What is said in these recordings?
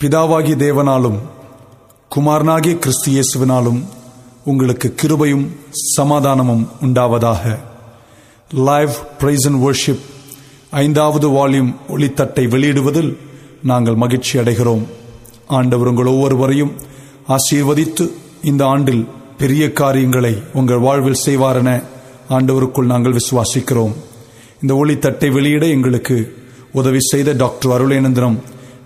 பிதாவாகி தேவனாலும் குமாரனாகிய கிறிஸ்து இயேசுவினாலும் உங்களுக்கு கிருபையும் சமாதானமும் உண்டாவதாக. லைவ் பிரைஸ் அண்ட் வர்ஷிப் ஐந்தாவது வால்யூம் ஒளித்தட்டை வெளியிடுவதில் நாங்கள் மகிழ்ச்சி அடைகிறோம். ஆண்டவர் உங்கள் ஒவ்வொருவரையும் ஆசீர்வதித்து இந்த ஆண்டில் பெரிய காரியங்களை உங்கள் வாழ்வில் செய்வாரென ஆண்டவருக்குள் நாங்கள் விசுவாசிக்கிறோம். இந்த ஒளித்தட்டை வெளியிட எங்களுக்கு உதவி செய்த doctor Arulanandiram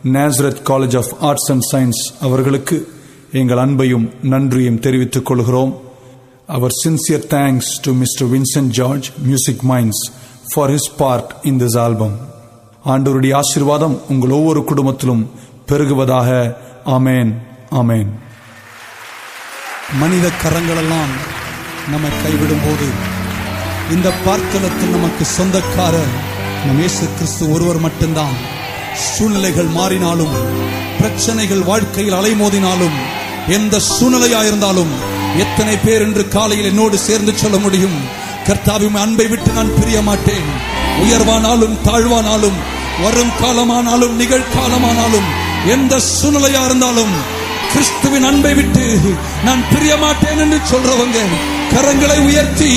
Nazareth college of arts and science அவர்களுக்கு எங்கள் அன்பையும் நன்றியும் தெரிவித்துக் கொள்கிறோம். அவர் sincere thanks to mister Vincent George music minds for his part in this album ஆண்டோருடைய ஆசீர்வாதம் உங்கள் ஒவ்வொரு குடும்பத்திலும் பெருகுவதாக. ஆமேன் ஆமேன். மனித கரங்களெல்லாம் நம்மை கைவிடும் போது இந்த பார்க்கலத்தில் நமக்கு சொந்தக்காரர் நம் இயேசு கிறிஸ்து ஒருவர் மட்டும்தான். சூழ்நிலைகள் மாறினாலும் பிரச்சனைகள் வாழ்க்கையில் அலைமோதினாலும் எந்த சூழ்நிலையா இருந்தாலும் எத்தனை பேர் என்று காலையில் என்னோடு சேர்ந்து சொல்ல முடியும்? கர்த்தாவின் அன்பை விட்டு நான் பிரிய மாட்டேன். உயர்வானாலும் தாழ்வானாலும் வரும் காலமானாலும் நிகழ்காலமானாலும் எந்த சூழ்நிலையா இருந்தாலும் கிறிஸ்துவின் அன்பை விட்டு நான் பிரிய மாட்டேன் என்று சொல்றவங்க கரங்களை உயர்த்தி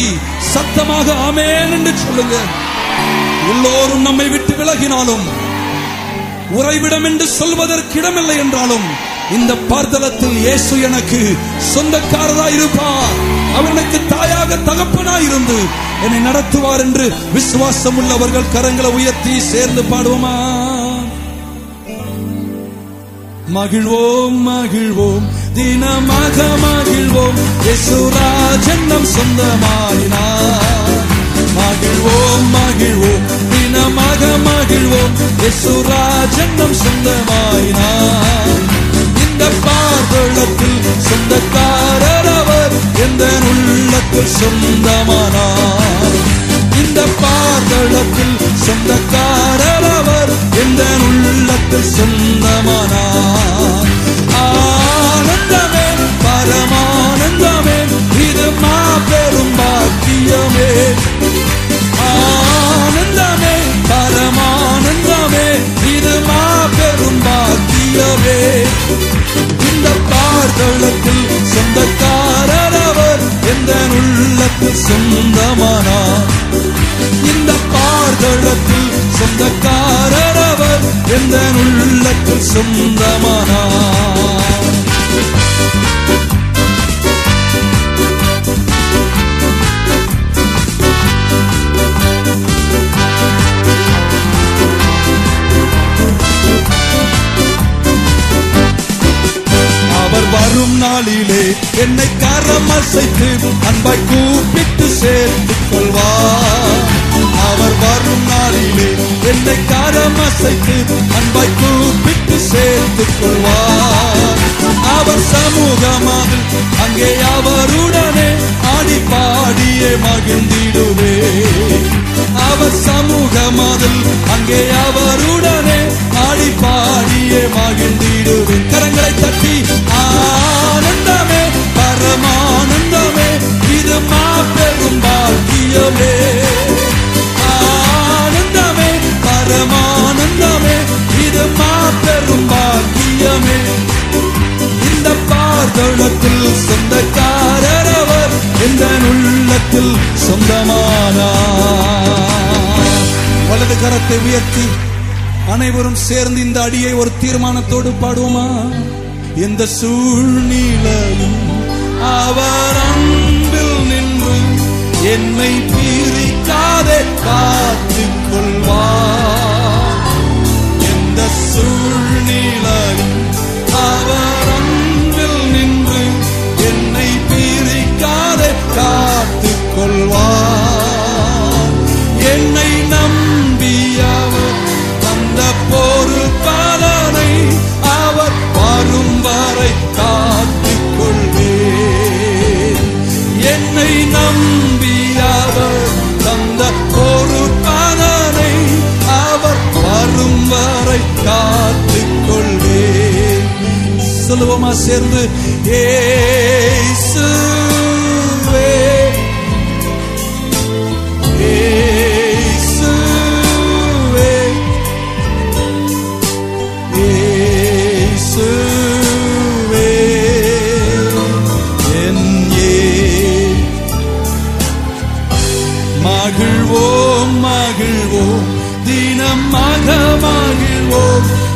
சத்தமாக ஆமேன் என்று சொல்லுங்க. எல்லோரும் நம்மை விட்டு விலகினாலும் உறைவிடம் என்று சொல்வதற்கு இடமில்லை என்றாலும் இந்த பார்த்தலத்தில் இயேசு எனக்கு சொந்தக்காரராய் இருப்பார் அவனுக்கு தாயாக தகப்பனாய் இருந்து என்னை நடத்துவார் என்று விசுவாசம் உள்ளவர்கள் கரங்களை உயர்த்தி சேர்ந்து பாடுவோமா? மகிழ்வோம் மகிழ்வோம். தினமாக மகிழ்வோம். யேசுராஜன் நம் சொந்தமானார் இந்த பார்தளத்தில் சொந்தக்காரர் அவர் எந்த உள்ளத்தில் சொந்தமானார்? வரும் நாளிலே என்னை கரம் அசைத்து அன்பாய் கூப்பிட்டு சேர்த்துக் கொள்வார். அவர் வரும் நாளிலே என்னை கரம் அசைத்து அன்பாய் கூப்பிட்டு சேர்த்துக் கொள்வார். அவர் சமூகமாக அங்கே அவருடனே ஆடி பாடியே மகிழ்ந்திடுவே. அவர் சமூகமாதில் அங்கே அவருடனே ஆடி பாடியே மகிழ்ந்திடுவே. கரங்களை தட்டி பாக்கியமே ஆனந்தமே பரமானந்தமே இது மாபெரும் பாக்கியமே. இந்த சொந்தக்காரர் அவர் இந்த உள்ளத்தில் சொந்தமானார். வலது கரத்தை உயர்த்தி அனைவரும் சேர்ந்து இந்த அடியை ஒரு தீர்மானத்தோடு பாடுவோமா? எந்த சூழ்நிலையும் அவர் என்னை பிரிக்காதே காத்துக் கொள்வார் எந்த சூழ்நிலையும் அவர் அன்பில் நின்று என்னை பிரிக்காதே காத்துக் கொள்வார் என்னை நம்பிய அவர் தந்த பொருள் பலனை அவர் வரும் வரை காத்துக் கொள்வே என்னை நம்பி காத்துக் கொள்வேன் சொல்லுவோமா சேர்ந்து? ஏசு.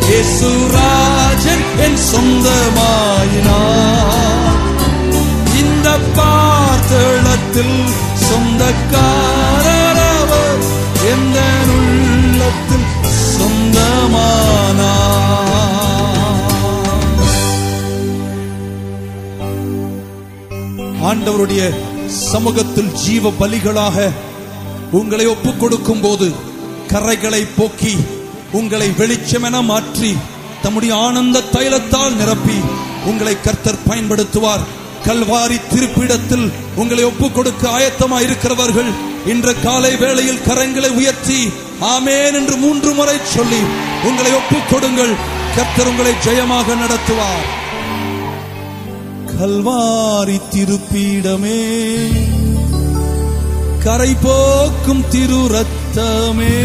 இயேசுராஜன் என் சொந்தமாயினார். இந்த பார்த்தளத்தில் சொந்தக்காரர் அவர் எந்த உள்ளத்தில் சொந்தமானார். ஆண்டவருடைய சமூகத்தில் ஜீவ பலிகளாக உங்களை ஒப்புக் கொடுக்கும் போது கரைகளை போக்கி உங்களை வெளிச்சமென மாற்றி தம்முடைய ஆனந்த தைலத்தால் நிரப்பி உங்களை கர்த்தர் பயன்படுத்துவார். கல்வாரி திருப்பிடத்தில் உங்களை ஒப்புக் கொடுக்க ஆயத்தமாக இருக்கிறவர்கள் இன்று காலை வேளையில் கரங்களை உயர்த்தி ஆமேன் என்று மூன்று முறை சொல்லி உங்களை ஒப்புக் கொடுங்கள் கர்த்தர் உங்களை ஜெயமாக நடத்துவார். கல்வாரி திருப்பீடமே கரை போக்கும் திரு ரத்தமே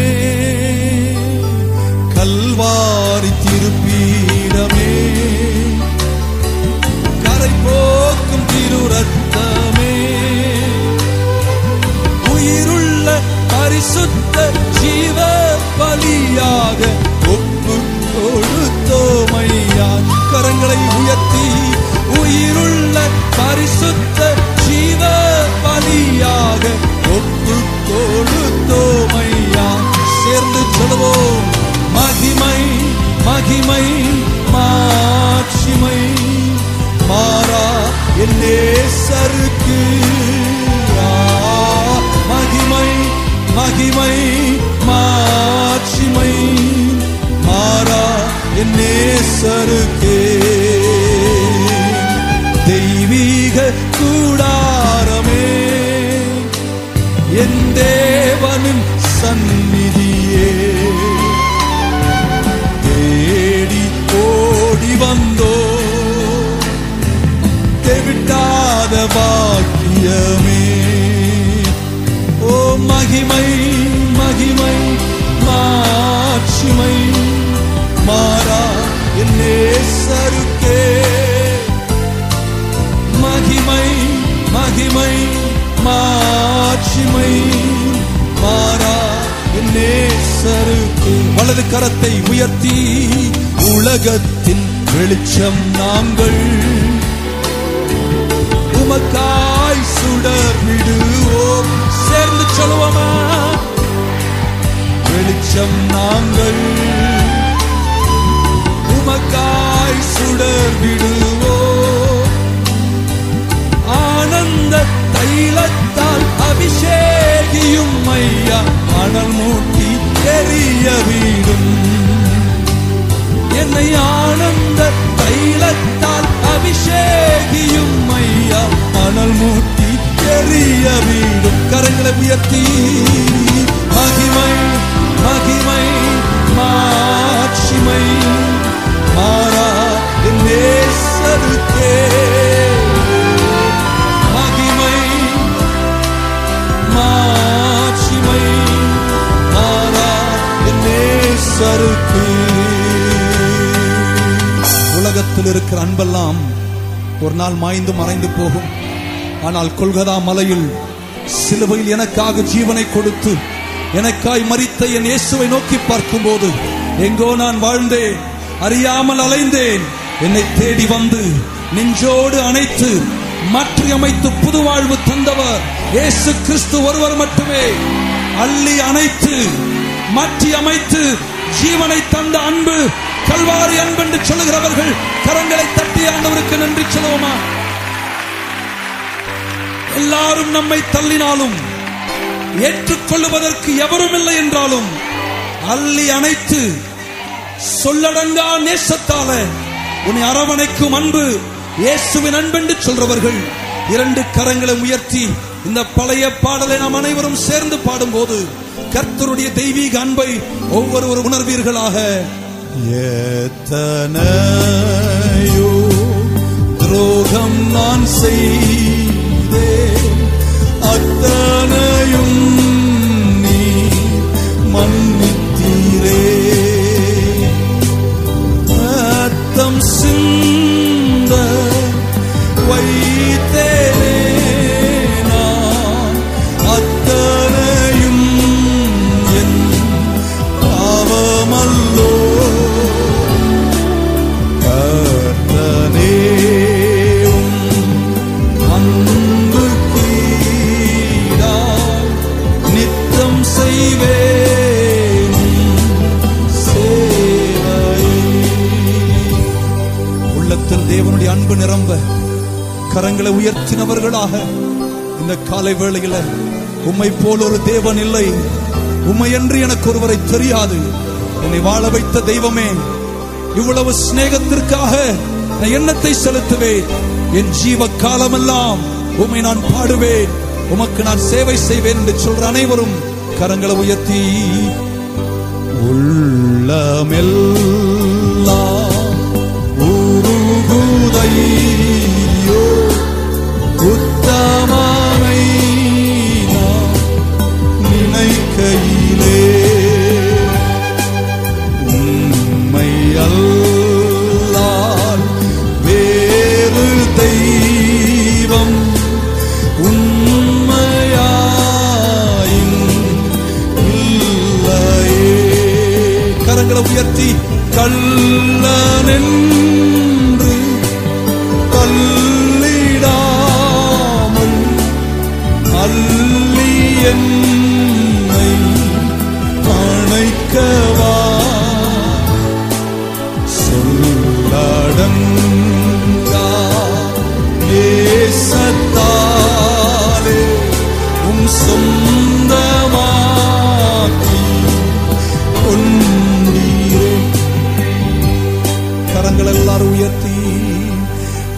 கல்வாரி திருப்பீடமே. கரை போக்கும் திரு ரத்தமே உயிருள்ள பரிசுத்த ஜீவ பலியாக ஒப்பு கொடுத்தோமையா. கரங்களை உயர்த்தி உயிருள்ள பரிசுத்த ஜீவ பலியாக ஒப்பு கொடுத்தோமையா. சேர்ந்து சொல்லுவோம். மகிமை மகிமை மாட்சிமை மாறா என் நேசருக்கு. மகிமை மகிமை மாட்சிமை மாறா என் நேசருக்கே. தெய்வீக கூடாரமே என் தேவனின் தெவிட்டாத பாக்கியமே. ஓ மகிமை மகிமை மாட்சிமை மாறா என்னே சருக்கே மகிமை மகிமை மாட்சிமை மாறா என்னே சருக்கே வலது கரத்தை உயர்த்தி உலகத்தின் வெளிச்சம் நாங்கள். உமக்காய் சுடர் விடுவோம். சேர்ந்து சொல்லுவோமா? வெளிச்சம் நாங்கள் உமக்காய் சுடர் விடுவோம். ஆனந்த தைலத்தால் அபிஷேகியும் ஐயா. மணல் மூட்டி தெரிய வீடும். என்னை ஆனந்த தைலத்தால் அபிஷேகியும் ஐயா. அனல் மூட்டி எரிய வீடும் கரங்களை உயர்த்தி. மகிமை மகிமை மாட்சிமை மாறா நேசருக்கே. மகிமை மாட்சிமை மாறா நேசருக்கு. உலகத்தில் இருக்கிற அன்பெல்லாம் ஒரு நாள் மாய்ந்து மறைந்து போகும். ஆனால் கொல்கதா மலையில் சிலுவையில் எனக்காக ஜீவனை கொடுத்து எனக்காய் மறித்த என் இயேசுவை நோக்கி பார்க்கும்போது எங்கோ நான் வாழ்ந்தேன் அறியாமல் அலைந்தேன். என்னை தேடி வந்து நெஞ்சோடு அணைத்து மாற்றி அமைத்து புது வாழ்வு தந்தவர் இயேசு கிறிஸ்து ஒருவர் மட்டுமே. அள்ளி அணைத்து மாற்றி அமைத்து ஜீவனை தந்த அன்பு சொல்வார் அன்பு என்று சொல்லுகிறவர்கள் கரங்களை தட்டி ஆண்டவருக்கு நன்றி சொல்லுவோமா? எல்லாரும் நம்மை தள்ளினாலும் ஏற்றுக்கொள்ளுவதற்கு எவரும் இல்லை என்றாலும் அள்ளி அணைத்து சொல்லடங்கா நேசத்தால உன்னை அரவணைக்கும் அன்பு இயேசுவின் அன்பென்று சொல்றவர்கள் இரண்டு கரங்களை உயர்த்தி இந்த பழைய பாடலை நாம் அனைவரும் சேர்ந்து பாடும்போது கர்த்தருடைய தெய்வீக அன்பை ஒவ்வொருவர் உணர்வீர்களாக. எத்தனையோ துரோகம் நான் செய்தே அத்தனையும் நீ மன் தேவனுடைய அன்பு நிரம்ப கரங்களை உயர்த்தினவர்களாக இந்த காலை வேளையில உம்மை போல் ஒரு தேவன் இல்லை. உம்மை என்று எனக்கு ஒருவரை தெரியாது. என்னை வாழ வைத்த தெய்வமே இவ்வளவு சிநேகத்திற்காக நான் எண்ணத்தை செலுத்துவேன். என் ஜீவ காலமெல்லாம் உம்மை நான் பாடுவேன். உமக்கு நான் சேவை செய்வேன் என்று சொல்ற அனைவரும் கரங்களை உயர்த்தி உள்ளமெல்லாம்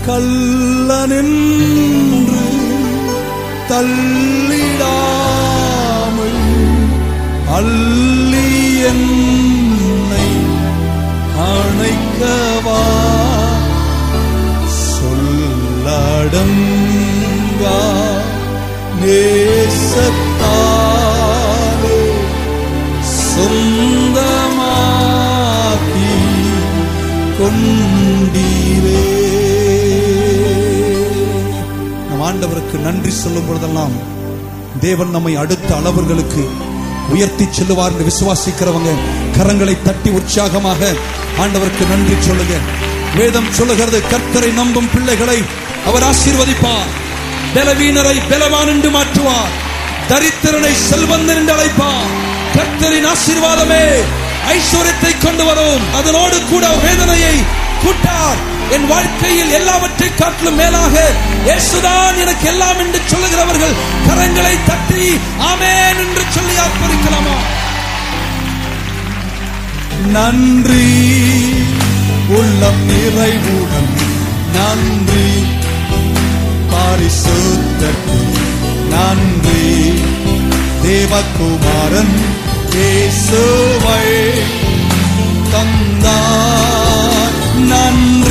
கல்லனின்று தள்ளிடாமல் அள்ளி என்னை அணைக்கவா? சொல்லடங்கா நேசத்தாலே சொந்தமாக்கி கொண்டு ஆண்டவருக்கு நன்றி சொல்லும் பொழுதெல்லாம் தேவன் நம்மை அடுத்த அளவர்களுக்கு உயர்த்தி செல்லுவார் என்று விசுவாசிக்கிறவங்க கரங்களை தட்டி உற்சாகமாக ஆண்டவருக்கு நன்றி சொல்லுங்க. வேதம் சொல்லுகிறது கர்த்தரை நம்பும் பிள்ளைகளை அவர் ஆசீர்வதிப்பார். பலவீனரை பலவான் என்று மாற்றுவார். தரித்திரனை செல்வந்தன் என்று அழைப்பார். கர்த்தரின் ஆசீர்வாதமே ஐஸ்வர்யத்தை கொண்டு வரும். அதனோடு கூட வேதனையை கூட்டார். என் வாழ்க்கையில் எல்லாவற்றை காட்டிலும் மேலாக இயேசுதான் எனக்கு எல்லாம் என்று சொல்லுகிறவர்கள் கரங்களை தட்டி ஆமேன் என்று சொல்லி ஆர்ப்பரிக்கலாமா? நன்றி. உள்ளம் நிறைவுடன் நன்றி. பாரிசுத்தற்கு நன்றி. தேவகுமாரன் இயேசுவை தந்தார். நன்றி.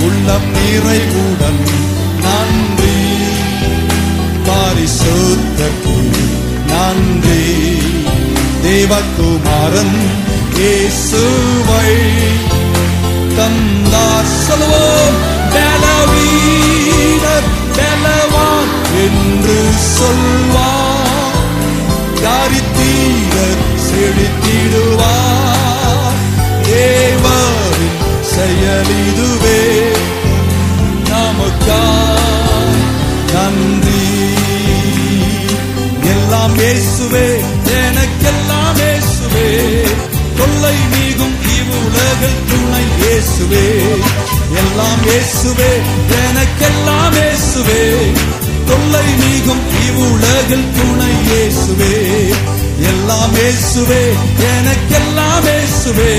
உள்ளம் நிறைவுடன் நன்றி. பாரிசுத்தக்கு நன்றி. தேவகுமாரன் இயேசுவை. தந்தார் சொல்வோம் பலவீனர் பலவான் என்று சொல்வார். தரித்தீரர் செழித்திடுவார். தேவரின் செயலிதுவே. நமக்காய் நன்றி. எல்லாம் இயேசுவே எனக்கெல்லாம் இயேசுவே. தொல்லை நீகும் இவ்வுலகில் துணை இயேசுவே. எல்லாம் இயேசுவே எனக்கெல்லாம் இயேசுவே. தொல்லை நீகும் இவ்வுலகில் துணை இயேசுவே. எல்லாம் இயேசுவே எனக்கெல்லாம் இயேசுவே.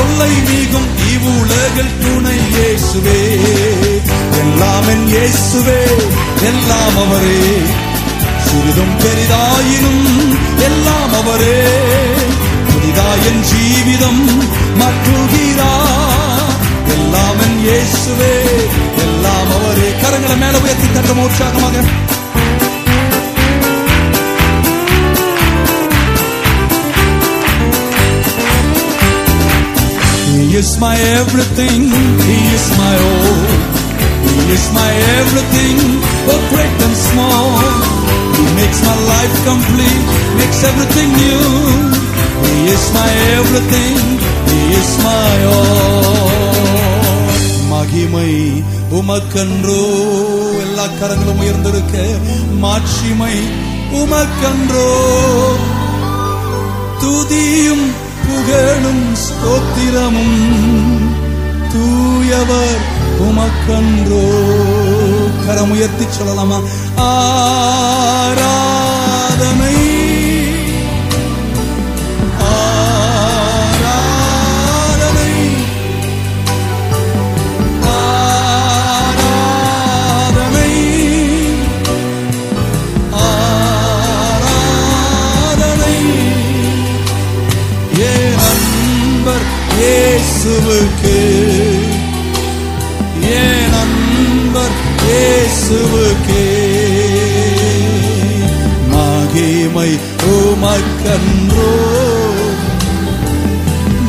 தொல்லை நீகும் இவ்வுலகில் துணை இயேசுவே. எல்லாம் என் இயேசுவே எல்லாம் அவரே. சிறிதும் பெரிதாயினும் எல்லாம் அவரே. புதிதாயன் ஜீவிதம் மாற்றுகிறார் எல்லாம் என் இயேசுவே எல்லாம் அவரே. கரங்களை மேல உயர்த்தி தட்டும் உற்சாகமாக my everything, He is my all. He is my everything, both great and small. He makes my life complete, makes everything new. He is my everything, He is my all. மகிமை உமக்கன்றோ எல்லா கரங்களும் உயர்ந்திருக்க மாட்சிமை உமக்கன்றோ துதியும் புகழும் ஸ்தோத்திரமும் தூயவர் உமக்கன்றோ கரம் உயர்த்தி சொல்லலாமா ஆராதனை உமக்கன்றோ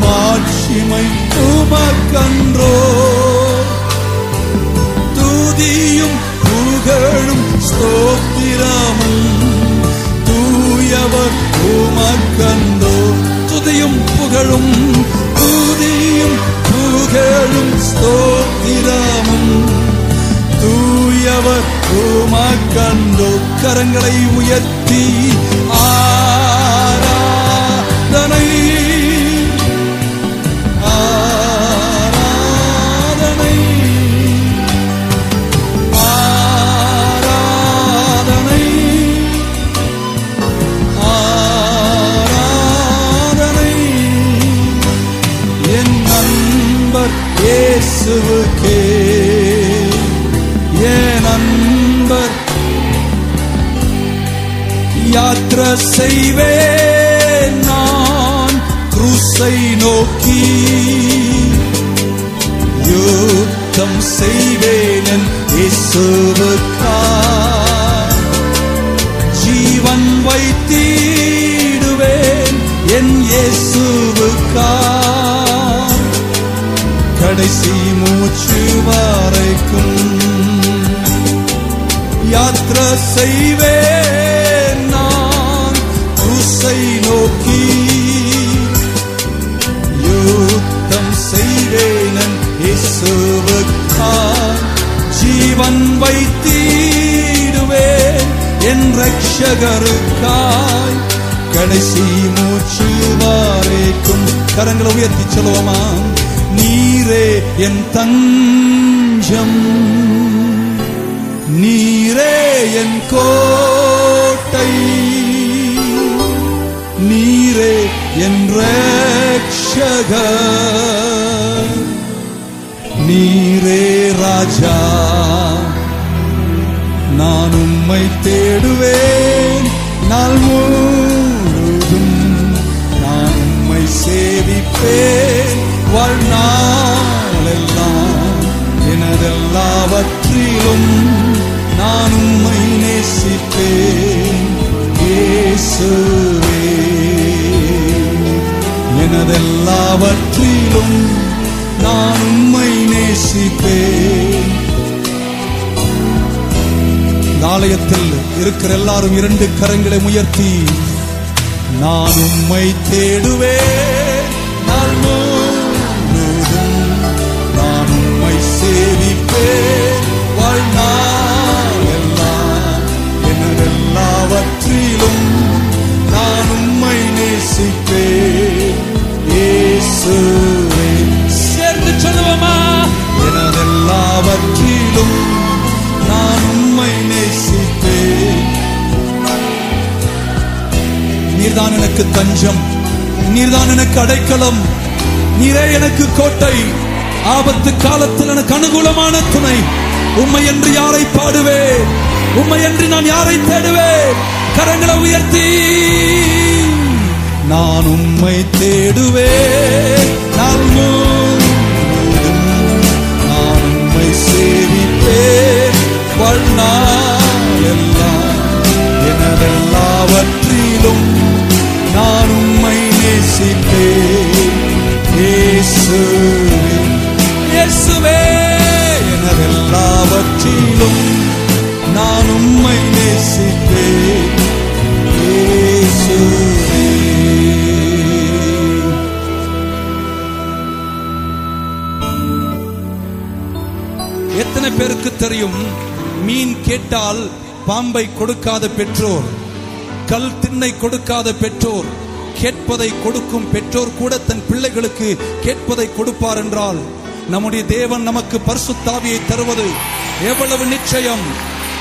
மாட்சிமை உமக்கன்றோ துதியும் புகழும் ஸ்தோத்திரமும் தூயவர் உமக்கந்தோ துதியும் புகழும் துதியும் புகழும் ஸ்தோத்திரமும் தூயவர் உமக்கந்தோ கரங்களை உயர்த்தி ஆ இயேசுவுக்கே. என் அன்பர் யாத்திர செய்வேன் நான். குருசை நோக்கி யுத்தம் செய்வேன் இயேசுவுக்கா ஜீவன் வைத்திடுவேன் என் இயேசுவுக்கா கடைசி மூச்சு வரைக்கும். யாத்திரை செய்வேன் நான் குருசை நோக்கி. யுத்தம் செய்வேனன் இயேசுவுக்காய் ஜீவன் வைத்தீடுவேன் என் ரட்சகருக்காய் கடைசி மூச்சு வரைக்கும். கரங்களை உயர்த்தி சொல்லுவோமா? நீரே என் தஞ்சம். நீரே என் கோட்டை. நீரே என் ரட்சகர் நீரே ராஜா நான் உம்மை தேடுவேன். நாள் முழுதும் நான் உம்மை சேவிப்பேன். வாழ்நாளெல்லாம் எனதெல்லாவற்றிலும் நான் உம்மை நேசிப்பேன். இயேசுவே. எனதெல்லாவற்றிலும் நான் உம்மை நேசிப்பேன். ஆலயத்தில் இருக்கிற எல்லாரும் இரண்டு கரங்களை உயர்த்தி நான் உம்மை தேடுவேன். நீர்தான் எனக்கு தஞ்சம் நீர்தான் எனக்கு அடைக்கலம் நீரே எனக்கு கோட்டை. ஆபத்து காலத்தில் எனக்கு அனுகூலமான துணை. உண்மை என்று யாரை பாடுவேன் உண்மை என்று நான் யாரை தேடுவேன் கரங்களை உயர்த்தி. நான் உம்மை தேடுவேன் நான் நான் உம்மை சேவிப்பேன் வாழ்நாள் எல்லாம் எனதெல்லாவற்றிலும் நான் உம்மை நேசிப்பேன். இயேசுவே இயேசுவே எனதெல்லாவற்றிலும் நான் உம்மை நேசிப்பேன். இயேசுவே எத்தனை பேருக்கு தெரியும் மீன் கேட்டால் பாம்பை கொடுக்காத பெற்றோர். கல் திண்ணை கொடுக்காத பெற்றோர் கேட்பதை கொடுக்கும் பெற்றோர் கூட தன் பிள்ளைகளுக்கு கேட்பதை கொடுப்பார் என்றால் நம்முடைய தேவன் நமக்கு பரிசுத்தாவியை தருவது எவ்வளவு நிச்சயம்.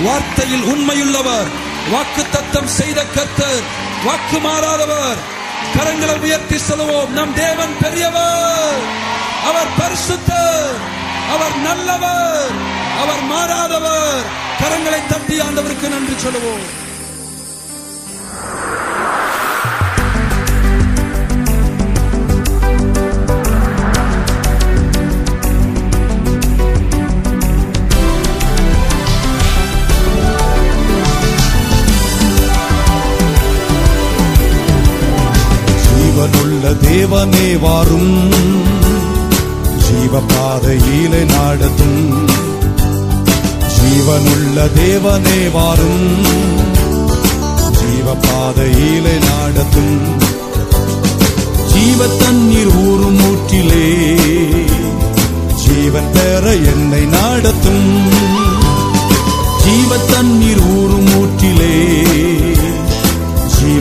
வார்த்தையில் உண்மையுள்ளவர் வாக்கு தத்தம் செய்த கர்த்தர் வாக்கு மாறாதவர். கரங்களை உயர்த்தி சொல்லுவோம் நம் தேவன் பெரியவர். அவர் பரிசுத்தர் அவர் நல்லவர் அவர் மாறாதவர். கரங்களை தட்டி ஆண்டவருக்கு நன்றி சொல்லுவோம். தேவனே வாரும். ஜீவபாதையிலே நாடத்தும் ஜீவனுள்ள தேவனே வாரும். ஜீவபாதையிலே நாடத்தும் ஜீவ தண்ணீர் ஊறும் ஊற்றிலே ஜீவன் பெற என்னை நாடத்தும் ஜீவ தண்ணீர் ஊறும் ஊற்றிலே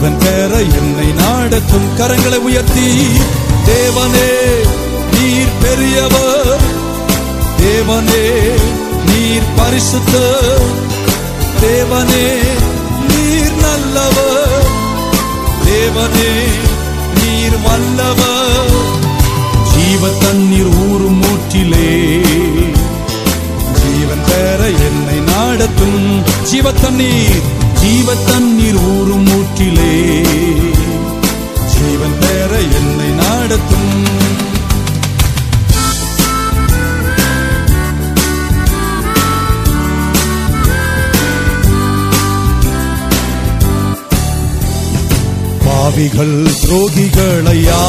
ஜீவன் பெற என்னை நாடத்தும் கரங்களை உயர்த்தி தேவனே நீர் பெரியவர். தேவனே நீர் பரிசுத்த. தேவனே நீர் நல்லவர். தேவனே நீர் வல்லவர். ஜீவ தண்ணீர் ஊறும் ஊற்றிலே ஜீவன் பெற என்னை நாடத்தும் ஜீவ தண்ணீர் ஜீவ தண்ணீர் ஊறும் ஊற்றிலே பாவிகள் துரோகிகளையா?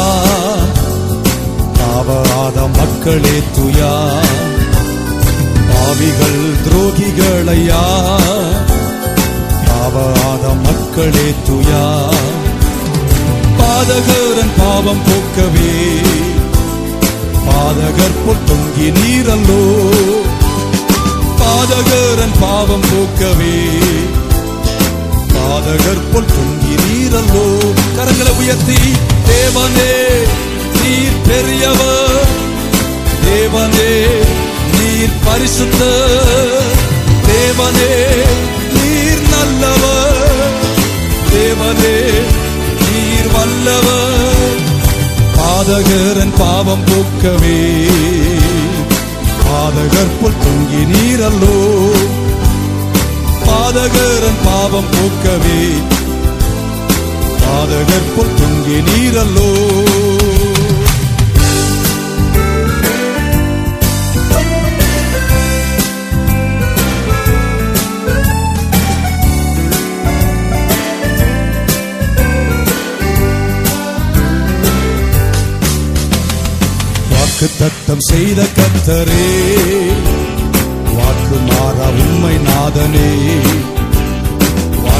பாவாத மக்களே துயா. பாவிகள் துரோகிகளையா? பாவாத மக்களே துயா. பாதகரன் பாவம் போக்கவே. பாதகர் போல் தொங்கி நீரல்லோ. பாதகரன் பாவம் போக்கவே. பாதகர் போல் தொங்கி நீர் நீரல்லோ கரங்களை உயர்த்தி தேவனே நீர் பெரியவர். தேவனே நீர் பரிசுத்த. தேவனே நீர் நல்லவர். தேவனே நீர் வல்லவர். பாதகரன் பாவம் போக்கவே. பாதகர் தொங்கி நீரல்லோ. பாதகரன் பாவம் போக்கவே. பாதகர் போல் தொங்கி நீரல்லோ. வாக்கு தத்தம் செய்த கத்தரே வாக்கு மாறா உண்மை நாதனே.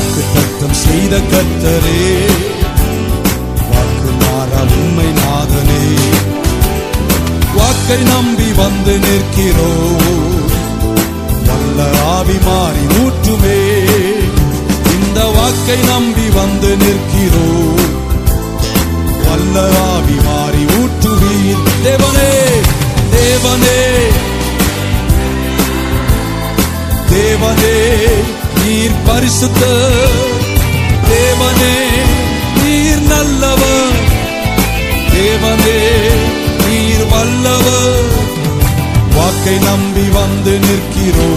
வாக்கு தத்தம் செய்த கத்தரே. வாக்கு மாறா உண்மை நாதனே. வாக்கை நம்பி வந்து நிற்கிறோ. வல்ல ஆவி மாறி ஊற்றுமே. இந்த வாக்கை நம்பி வந்து நிற்கிறோ. வல்ல ஆவி மாறி ஊற்றுவீர். தேவனே தேவனே. தேவனே. நீர் பரிசுத்த தேவனே நீர் நல்லவர். தேவனே நீர் வல்லவர். வாக்கை நம்பி வந்து நிற்கிறோ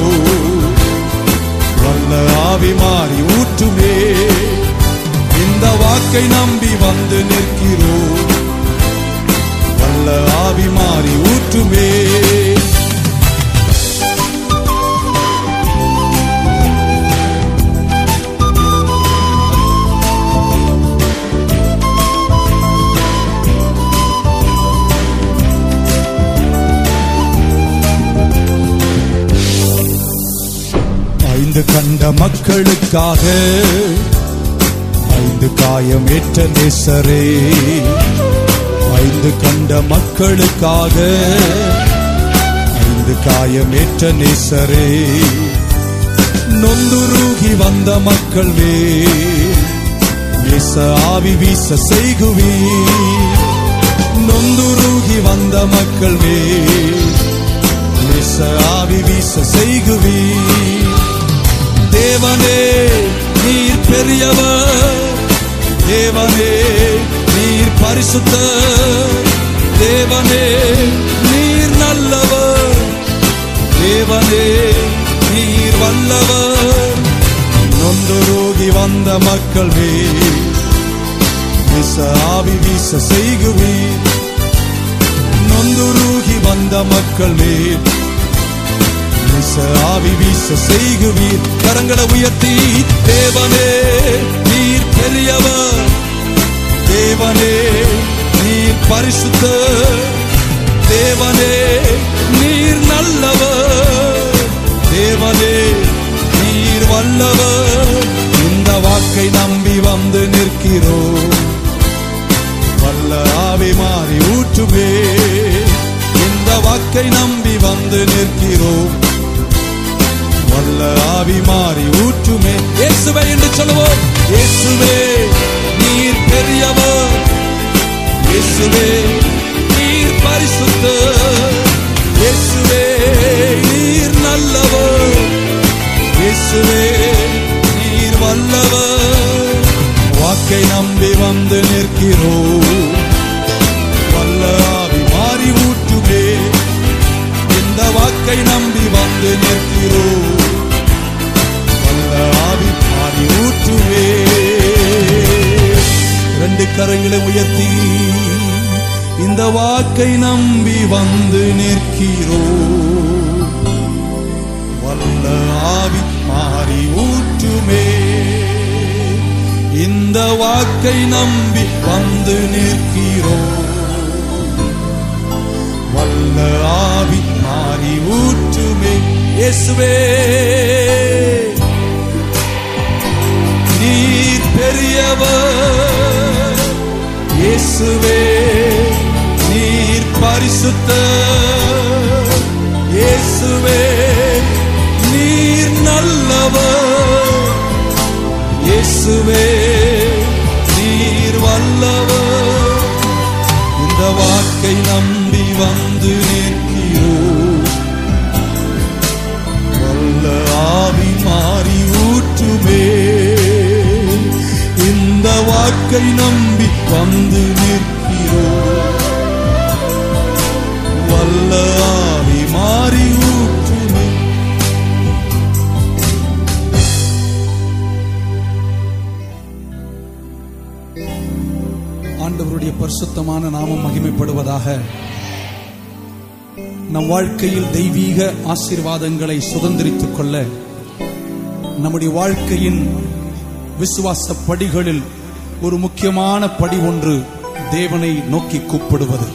வல்ல ஆவி மாறி ஊற்றுமே. இந்த வாக்கை நம்பி வந்து நிற்கிறோ வல்ல ஆவி மாறி ஊற்றுமே. ஐந்து கண்ட மக்களுக்காக ஐந்து காயம் ஏற்ற நேசரே. ஐந்து கண்ட மக்களுக்காக ஐந்து காயம் ஏற்ற நேசரே. நொந்துருகி வந்த மக்கள் வே நேச ஆவி வீச செய்குவி. நொந்துருகி வந்த மக்கள் வே ஆவி வீச செய்குவீ. தேவனே நீர் பெரியவர். தேவனே நீர் பரிசுத்த. தேவனே நீர் நல்லவர். தேவனே நீர் வல்லவர். நொந்துருகி வந்த மக்கள் மேல். வீச ஆவி வீச செய்குவீர். நொந்துருகி வந்த மக்கள் மேல். வீச ஆவி வீச செய்குவீர். கரங்களை உயர்த்தி தேவனே நீர் பெரியவர். தேவனே நீர் பரிசுத்த. தேவனே நீர் நல்லவர். தேவனே நீர் வல்லவர். இந்த வாக்கை நம்பி வந்து நிற்கிறோம் வல்ல ஆவி மாறி ஊற்றுமே. இந்த வாக்கை நம்பி வந்து நிற்கிறோம். வல்ல ஆவி மாறி ஊற்றுமே. இயேசுவே என்று சொல்லுவோம். இயேசுவே நீர் பெரியவர். இயேசுவே நீர் பரிசுத்த. இயேசுவே நீர் நல்லவர். இயேசுவே நீர் வல்லவர். வாக்கை நம்பி வந்து நிற்கிறோம். வாக்கை நம்பி வந்து நிற்கிறோம். வல்ல ஆவி மாறி ஊற்றுவே ரெண்டு கரங்களை உயர்த்தி இந்த வாக்கை நம்பி வந்து நிற்கிறோம். வல்ல ஆவி மாறி ஊற்றுமே. இந்த வாக்கை நம்பி வந்து நிற்கிறோம். ஆவின் மாறி ஊற்றுமே. இயேசுவே. நீர் பெரியவர். இயேசுவே. நீர் பரிசுத்த இயேசுவே. நீர் நல்லவர். இயேசுவே. நீர் வல்லவர். இந்த வாக்கை நம்பி வந்து நீ வாக்கை நம்பி வந்து நிற்கிறோம். வல்ல ஆவி மாறி ஊற்றுமே. ஆண்டவருடைய பரிசுத்தமான நாமம் மகிமைப்படுவதாக நம் வாழ்க்கையில் தெய்வீக ஆசீர்வாதங்களை சுதந்திரித்துக் கொள்ள நம்முடைய வாழ்க்கையின் விசுவாச படிகளில் ஒரு முக்கியமான படி ஒன்று தேவனை நோக்கி கூப்பிடுவது.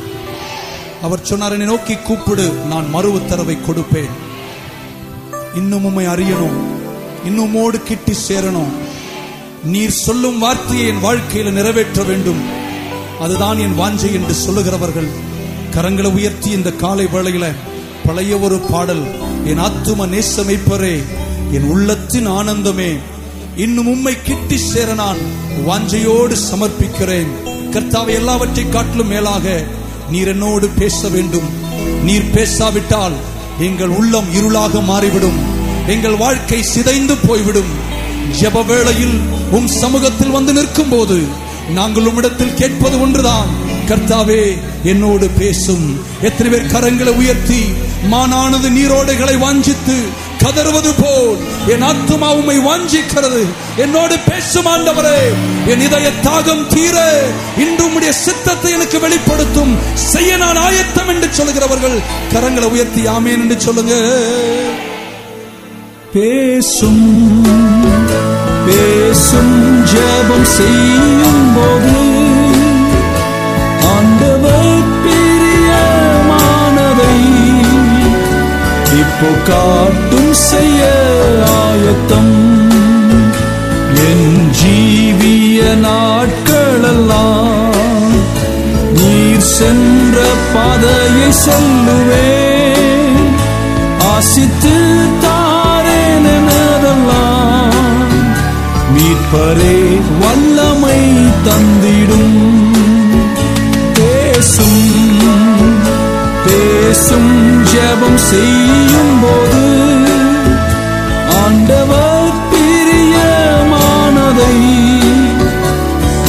அவர் சொன்னார் என்னை நோக்கி கூப்பிடு நான் மறு உத்தரவை கொடுப்பேன். இன்னும் உண்மை அறியணும் இன்னுமோடு கிட்டி சேரணும். நீர் சொல்லும் வார்த்தையை என் வாழ்க்கையில் நிறைவேற்ற வேண்டும். அதுதான் என் வாஞ்சை என்று சொல்லுகிறவர்கள். கரங்களை உயர்த்தி இந்த காலை வேளையில பழைய ஒரு பாடல் என் ஆத்தும நேசமைப்பரே என் உள்ளத்தின் ஆனந்தமே இன்னும் உண்மை கிட்டி சேர நான் வாஞ்சையோடு சமர்ப்பிக்கிறேன். கர்த்தாவை எல்லாவற்றை காட்டிலும் மேலாக நீர் என்னோடு பேச வேண்டும். நீர் பேசாவிட்டால் எங்கள் உள்ளம் இருளாக மாறிவிடும். எங்கள் வாழ்க்கை சிதைந்து போய்விடும். ஜப வேளையில் உம் சமூகத்தில் வந்து நிற்கும் போது நாங்கள் உம்மிடத்தில் கேட்பது ஒன்றுதான். கர்த்தாவே என்னோடு பேசும். எத்தனை பேர் கரங்களை உயர்த்தி மானானது நீரோடைகளை வாஞ்சித்து கதறுவது போல். என் ஆத்துமா உண்மை வாஞ்சிக்கிறது. என்னோடு பேசும் ஆண்டவரே என் இதய தாகம் தீர இன்று உடைய சித்தத்தை எனக்கு வெளிப்படுத்தும் செய்ய நான் ஆயத்தம் என்று சொல்லுகிறவர்கள் கரங்களை உயர்த்தி ஆமேன் என்று சொல்லுங்க. பேசும் பேசும் ஜபம் செய்யும் போது இப்போ காட்டும் செய்ய ஆயத்தம். என் ஜீவிய நாட்களெல்லாம் நீர் சென்ற பாதையை சொல்லுவேன். ஆசித்து தாரேன் எனதெல்லாம் மீட்பரே வல்லமை தந்திடும். பேசும் பேசும். ஜெபம் செய்யும் போது ஆண்டவர் பிரியமானதை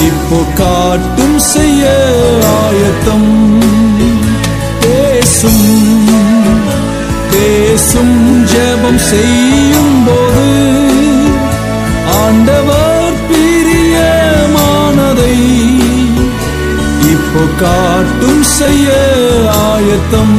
இப்போ காட்டும் செய்ய ஆயத்தம். பேசும் பேசும் ஜெபம் செய்யும் போது ஆண்டவர் பிரியமானதை இப்போ காட்டும் செய்ய ஆயத்தம்.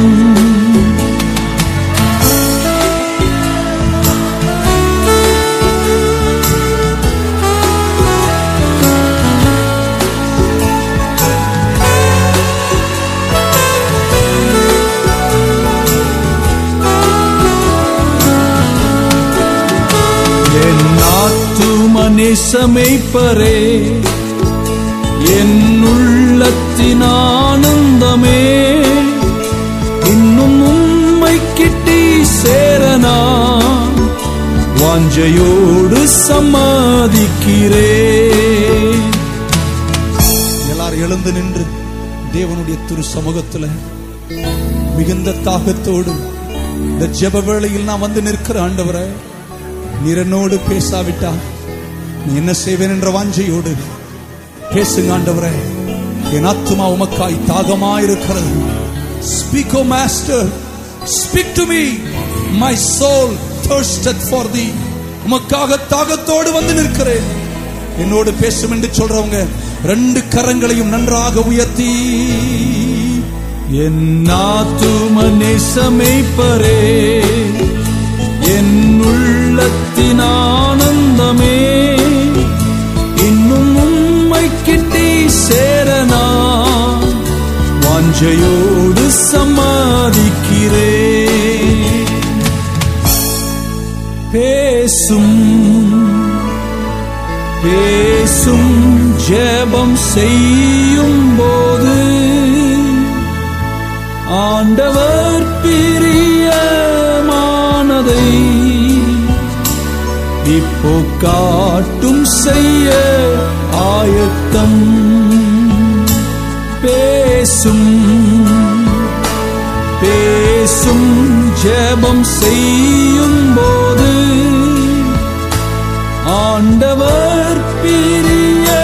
சமைப்பரே. என் உள்ளத்தின் ஆனந்தமே. இன்னும் உம்மை கிட்டி சேரனா. வாஞ்சையோடு சமாதிக்கிறே. எல்லாரும் எழுந்து நின்று தேவனுடைய திரு சமூகத்துல மிகுந்த தாகத்தோடு இந்த ஜெப வேளையில் நான் வந்து நிற்கிற ஆண்டவரை நிறனோடு பேசாவிட்டா என்ன செய்வேன் என்ற வாஞ்சையோடு பேசுங்க ஆண்டவரே. என் ஆத்மா உமக்காய் தாகமாயிருக்கிறது. Speak O master speak to me my soul thirsted for thee. உமக்காக தாகத்தோடு வந்து நிற்கிறேன். என்னோடு பேசும் என்று சொல்றவங்க ரெண்டு கரங்களையும் நன்றாக உயர்த்தி. என் ஆத்தும பரே என் உள்ளத்தின் ஆனந்தமே. சேரனா? வாஞ்சையோடு சம்மதிக்கிறே பேசும் பேசும் ஜெபம் செய்யும் போது ஆண்டவர் பிரியமானதை இப்போ காட்டும் செய்ய ஆயத்தம். பேசும் பேசும் ஜெபம் செய்யும் போது ஆண்டவர் பிரியமானதை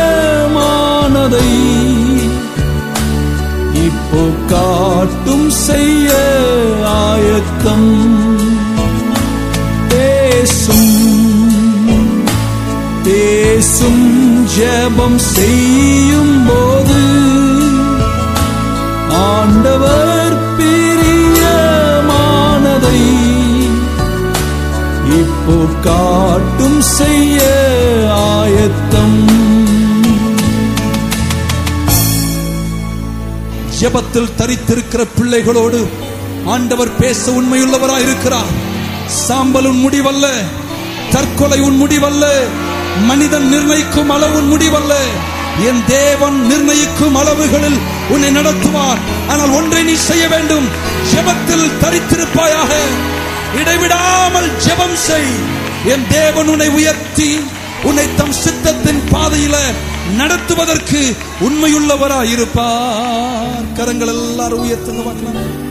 இப்போ காட்டும் செய்ய ஆயத்தம். பேசும் பேசும் ஜெபம் செய்யும் போது ஆண்டவர் பிரியமானதை இப்போ காட்டும் செய்ய ஆயத்தம். ஜெபத்தில் தரித்திருக்கிற பிள்ளைகளோடு ஆண்டவர் பேச உண்மையுள்ளவராய் இருக்கிறார் சாம்பல் உன் முடிவல்ல தற்கொலை உன் முடிவல்ல மனிதன் நிர்ணயிக்கும் அளவு உன் முடிவல்ல. என் தேவன் நிர்ணயிக்கும் அளவுகளில் உன்னை நடத்துவார். ஆனால் ஒன்றை நீ செய்ய வேண்டும். ஜெபத்தில் தரித்திருப்பாயாக. இடைவிடாமல் ஜெபம் செய். என் தேவன் உன்னை உயர்த்தி உன்னை தம் சித்தத்தின் பாதையில நடத்துவதற்கு உண்மையுள்ளவராய் இருப்பார் கரங்கள் எல்லாரும் உயர்த்துங்க பார்க்கலாம்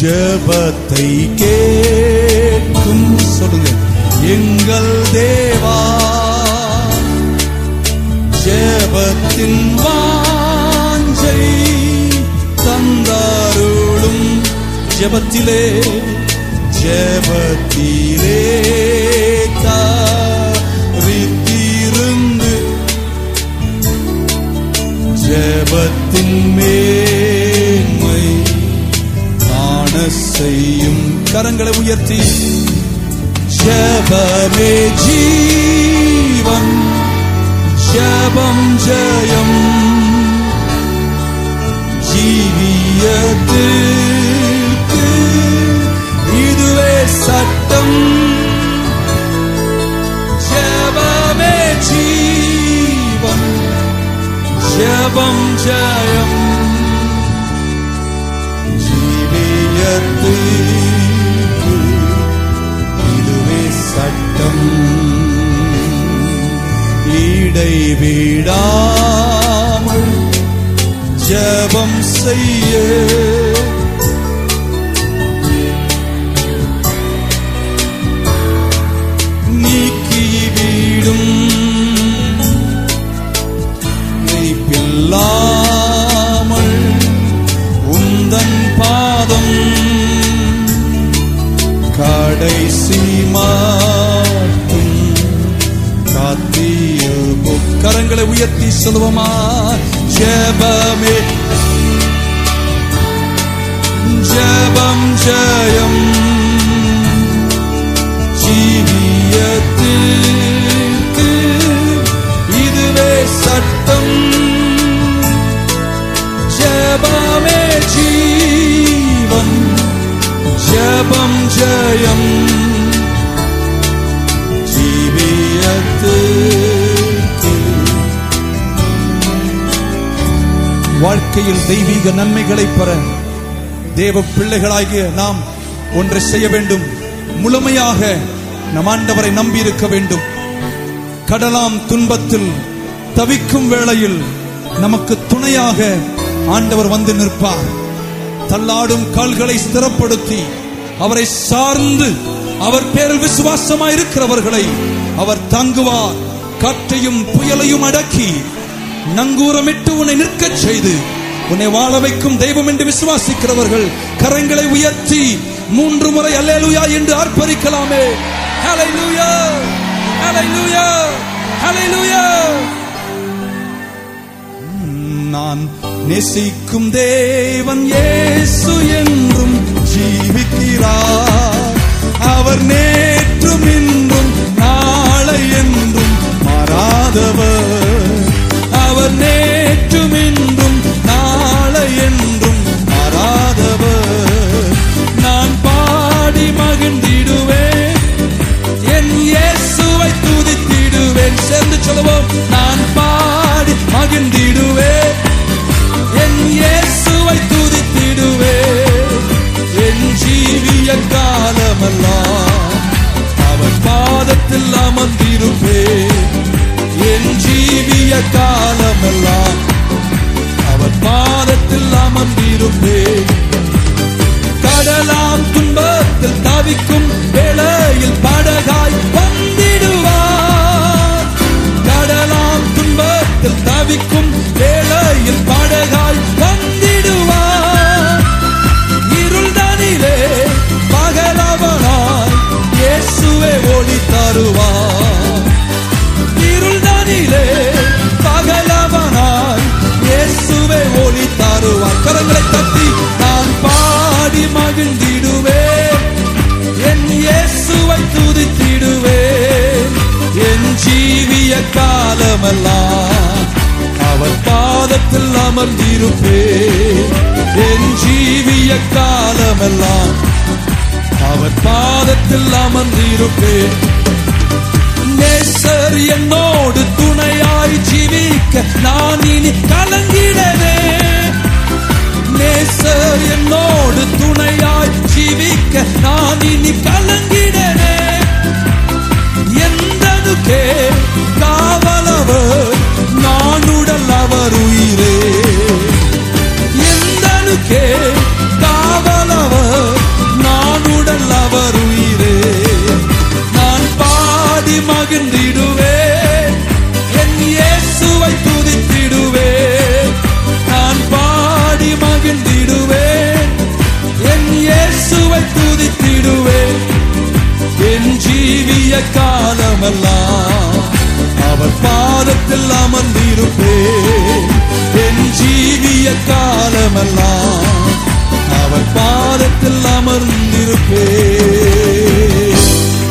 ஜெபத்தை கேட்கும் சொல்லுங்க. எங்கள் தேவா ஜெபத்தின் வாஞ்சை தந்தாருளும். ஜெபத்திலே ஜெபத்திலே தாரித்திருந்து. ஜெபத்தின் மேன்மை காண செய்யும் கரங்களை உயர்த்தி. ஜெபமே ஜீவன். ஜெபம் ஜெயம். ஜீவியத்திற்கு இதுவே சட்டம். ஜெபமே ஜீவன். ஜெபம் ஜெயம். ஜீவியத்திற்கு இதுவே சட்டம். இடைவிடாமல் ஜபம் செய்ய. கரங்களை உயர்த்தி சொல்லுவோமா? ஜெபமே. ஜெபம் ஜெயம். ஜீவியத்திற்கு இதுவே சட்டம். ஜெபமே ஜீவன். ஜெபம் ஜெயம். ஜீவியத்து வாழ்க்கையில் தெய்வீக நன்மைகளை பெற தேவ பிள்ளைகளாகிய நாம் ஒன்றை செய்ய வேண்டும். முழுமையாக நம் ஆண்டவரை நம்பி இருக்க வேண்டும். கடலாம் துன்பத்தில் தவிக்கும் வேளையில் நமக்கு துணையாக ஆண்டவர் வந்து நிற்பார். தள்ளாடும் கால்களை ஸ்திரப்படுத்தி அவரை சார்ந்து அவர் பேரில் விசுவாசமாயிருக்கிறவர்களை அவர் தாங்குவார். காற்றையும் புயலையும் அடக்கி நங்கூரமிட்டு உன்னை நிற்கச் செய்து உன்னை வாழ வைக்கும் தெய்வம் என்று விசுவாசிக்கிறவர்கள் கரங்களை உயர்த்தி மூன்று முறை அல்லேலூயா என்று ஆர்ப்பரிக்கலாமே. ஹalleluya ஹalleluya ஹalleluya. நான் நேசிக்கும் தேவன் இயேசு என்றும் ஜீவிக்கிறார். அவர் நேற்றும் இன்றும் நாளை என்றும் மாறாதவர். அவர் நேற்றும் இன்றும் நாளை என்றும் மாறாதவர். நான் பாடி மகிழ்ந்திடுவேன். என் இயேசுவை துதித்திடுவேன். சேர்ந்து சொல்லுவோம் நான் பாடி மகிழ்ந்திடுவேன். என் இயேசுவை துதித்திடுவேன். என் ஜீவிய காலமெல்லாம் அவர் பாதத்தில் அமர்ந்திருப்பேன். ஜீவிய காலமெல்லாம் அவர் பாதத்தில் அமர்ந்திருந்தே. கடலாம் துன்பத்தில் தவிக்கும் வேளையில் படகாய் பாதத்தில் அமர்ந்திருப்பேன். என் ஜீவிய காலமெல்லாம் அவர் பாதத்தில் அமர்ந்திருப்பேன். நேசர் என்னோடு துணையாய் ஜீவிக்க நான் இனி கலங்கிடவே. நேசர் என்னோடு துணையாய் ஜீவிக்க நான் இனி கலங்கிடவே. எந்தனுக்கே காவலவர் காலமெல்லாம் அவர் பாதத்தில் அமர்ந்திருப்பே. என் ஜீவிய காலமெல்லாம் அவர் பாதத்தில் அமர்ந்திருப்பே.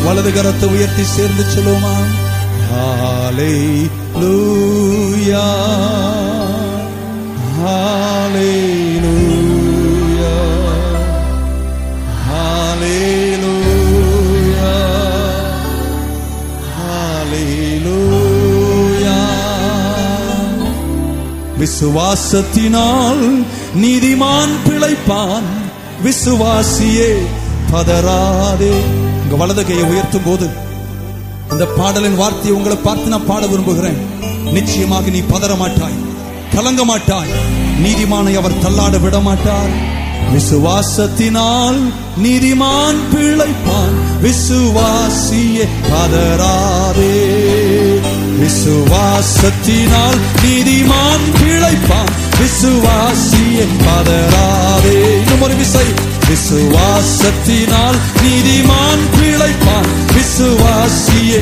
வலது கரத்தை உயர்த்தி சேர்ந்து சொல்லுமா ஹாலே லூயா விசுவாசத்தினால் நீதிமான் பிழைப்பான். விசுவாசியே பதறாதே. உங்க வலது கையை உயர்த்தும் போது இந்த பாடலின் வார்த்தையை உங்களை பார்த்து நான் பாட விரும்புகிறேன். நிச்சயமாக நீ பதற மாட்டாய் கலங்க மாட்டாய். நீதிமானை அவர் தள்ளாட விட மாட்டார். விசுவாசத்தினால் நீதிமான் பிழைப்பான். விசுவாசியே பதறாதே. விசுவாசத்தினால் நீதிமான் பிழைப்பான். விசுவாசியே பதறாதே இன்னும் ஒரு விசை. விசுவாசத்தினால் நீதிமான் பிழைப்பான். விசுவாசியே.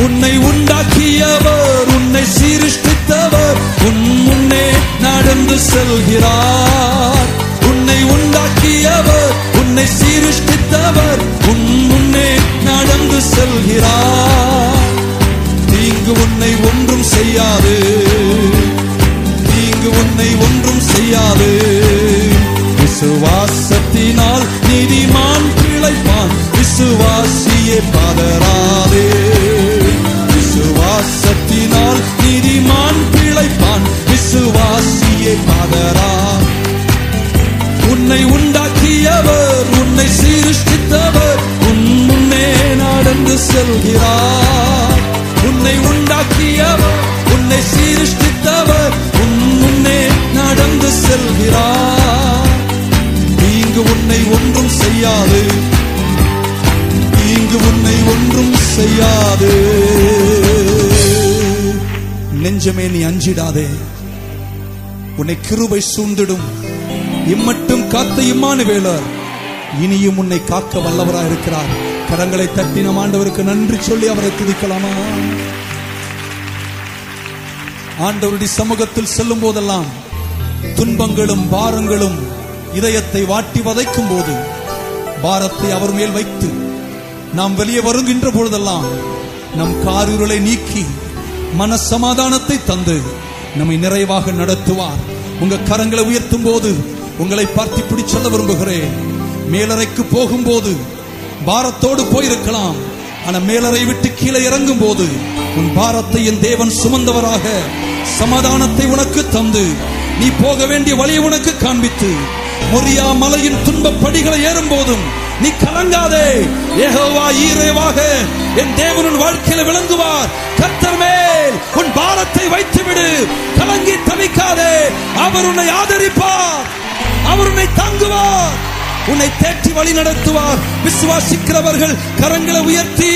உன்னை உண்டாக்கியவர் உன்னை சீரிஷ்டித்தவர் உன் முன்னே நடந்து செல்கிறார். உன்னை உண்டாக்கியவர் உன்னை சீரிஷ்டித்தவர் உன் முன்னே நடந்து செல்கிறார். தீங்கு உன்னை ஒன்றும் செய்யாது. தீங்கு உன்னை ஒன்றும் செய்யாது. விசுவாசத்தினால் நீதிமான் பிழைப்பான். விசுவாசியே பதறாதே விசுவாசத்தினால் நீதிமான் பிழைப்பான். விசுவாசியே பதறா உன்னை உண்டாக்கியவர் உன்னை சீருஷ்டித்தவர் உன் முன்னே நடந்து செல்கிறார். உன்னை உண்டாக்கியவர் உன்னை சீருஷ்டித்தவர் உன் முன்னே நடந்து செல்கிறார். தீங்கு உன்னை ஒன்றும் செய்யாது. தீங்கு உன்னை ஒன்றும் செய்யாது. நெஞ்சமே நீ அஞ்சிடாதே. உன்னை கிருபை சூழ்ந்திடும். இம்மட்டும் காத்த இம்மானு இம்மானுவேலர். இனியும் உன்னை காக்க வல்லவராக இருக்கிறார். கரங்களை தட்டி நம் ஆண்டவருக்கு நன்றி சொல்லி அவரை துதிக்கலாமா? ஆண்டவருடைய சமூகத்தில் செல்லும் போதெல்லாம் துன்பங்களும் பாரங்களும் இதயத்தை வாட்டி வதைக்கும் போது பாரத்தை அவர் மேல் வைத்து நாம் வெளியே வருகின்ற பொழுதெல்லாம் நம் காரூரலை நீக்கி மன சமாதானத்தை தந்து நம்மை நிறைவாக நடத்துவார். உங்க கரங்களை உயர்த்தும் போது உங்களை பார்த்து இப்படி சொல்ல விரும்புகிறேன். மேலறைக்கு போகும்போது பாரத்தோடு போயிருக்கலாம். ஆனா மேலறை விட்டு கீழே இறங்கும் போது உன் பாரத்தை என் தேவன் சுமந்தவராக சமாதானத்தை உனக்கு தந்து நீ போக வேண்டிய வழியை உனக்கு காண்பித்து மொரியா மலையின் துன்ப படிகளை ஏறும் போதும் நீ கலங்காதே. ஏகோவா ஈரேவாக என் தேவனின் வாழ்க்கையில விளங்குவார். கத்தர் மேல் உன் பாரத்தை வைத்து விடு கலங்கி தவிக்காதே. அவர் உன்னை ஆதரிப்பார். அவர் உன்னை தங்குவார். உன்னை தேற்றி வழி நடத்துவார். விசுவாசிக்கிறவர்கள் கரங்களை உயர்த்தி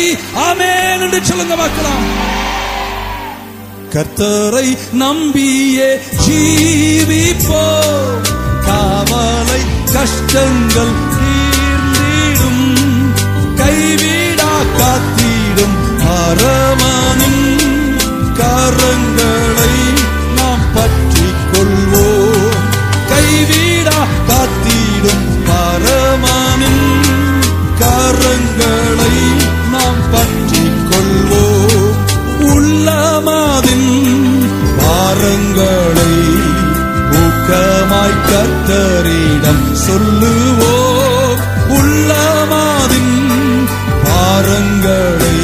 ஆமேன் என்று சொல்லுங்க பார்க்கலாம். கர்த்தரை நம்பியே ஜீவிப்போ காவலை கஷ்டங்கள் தீர்ந்திடும். கைவிடா காத்திடும் பரமனின் கரங்களை நாம் பற்றிக் கொள்வோம். கைவி ஊக்கமாய் கத்தரிடம் சொல்லுவோம் உள்ளமாதின் பாரங்களை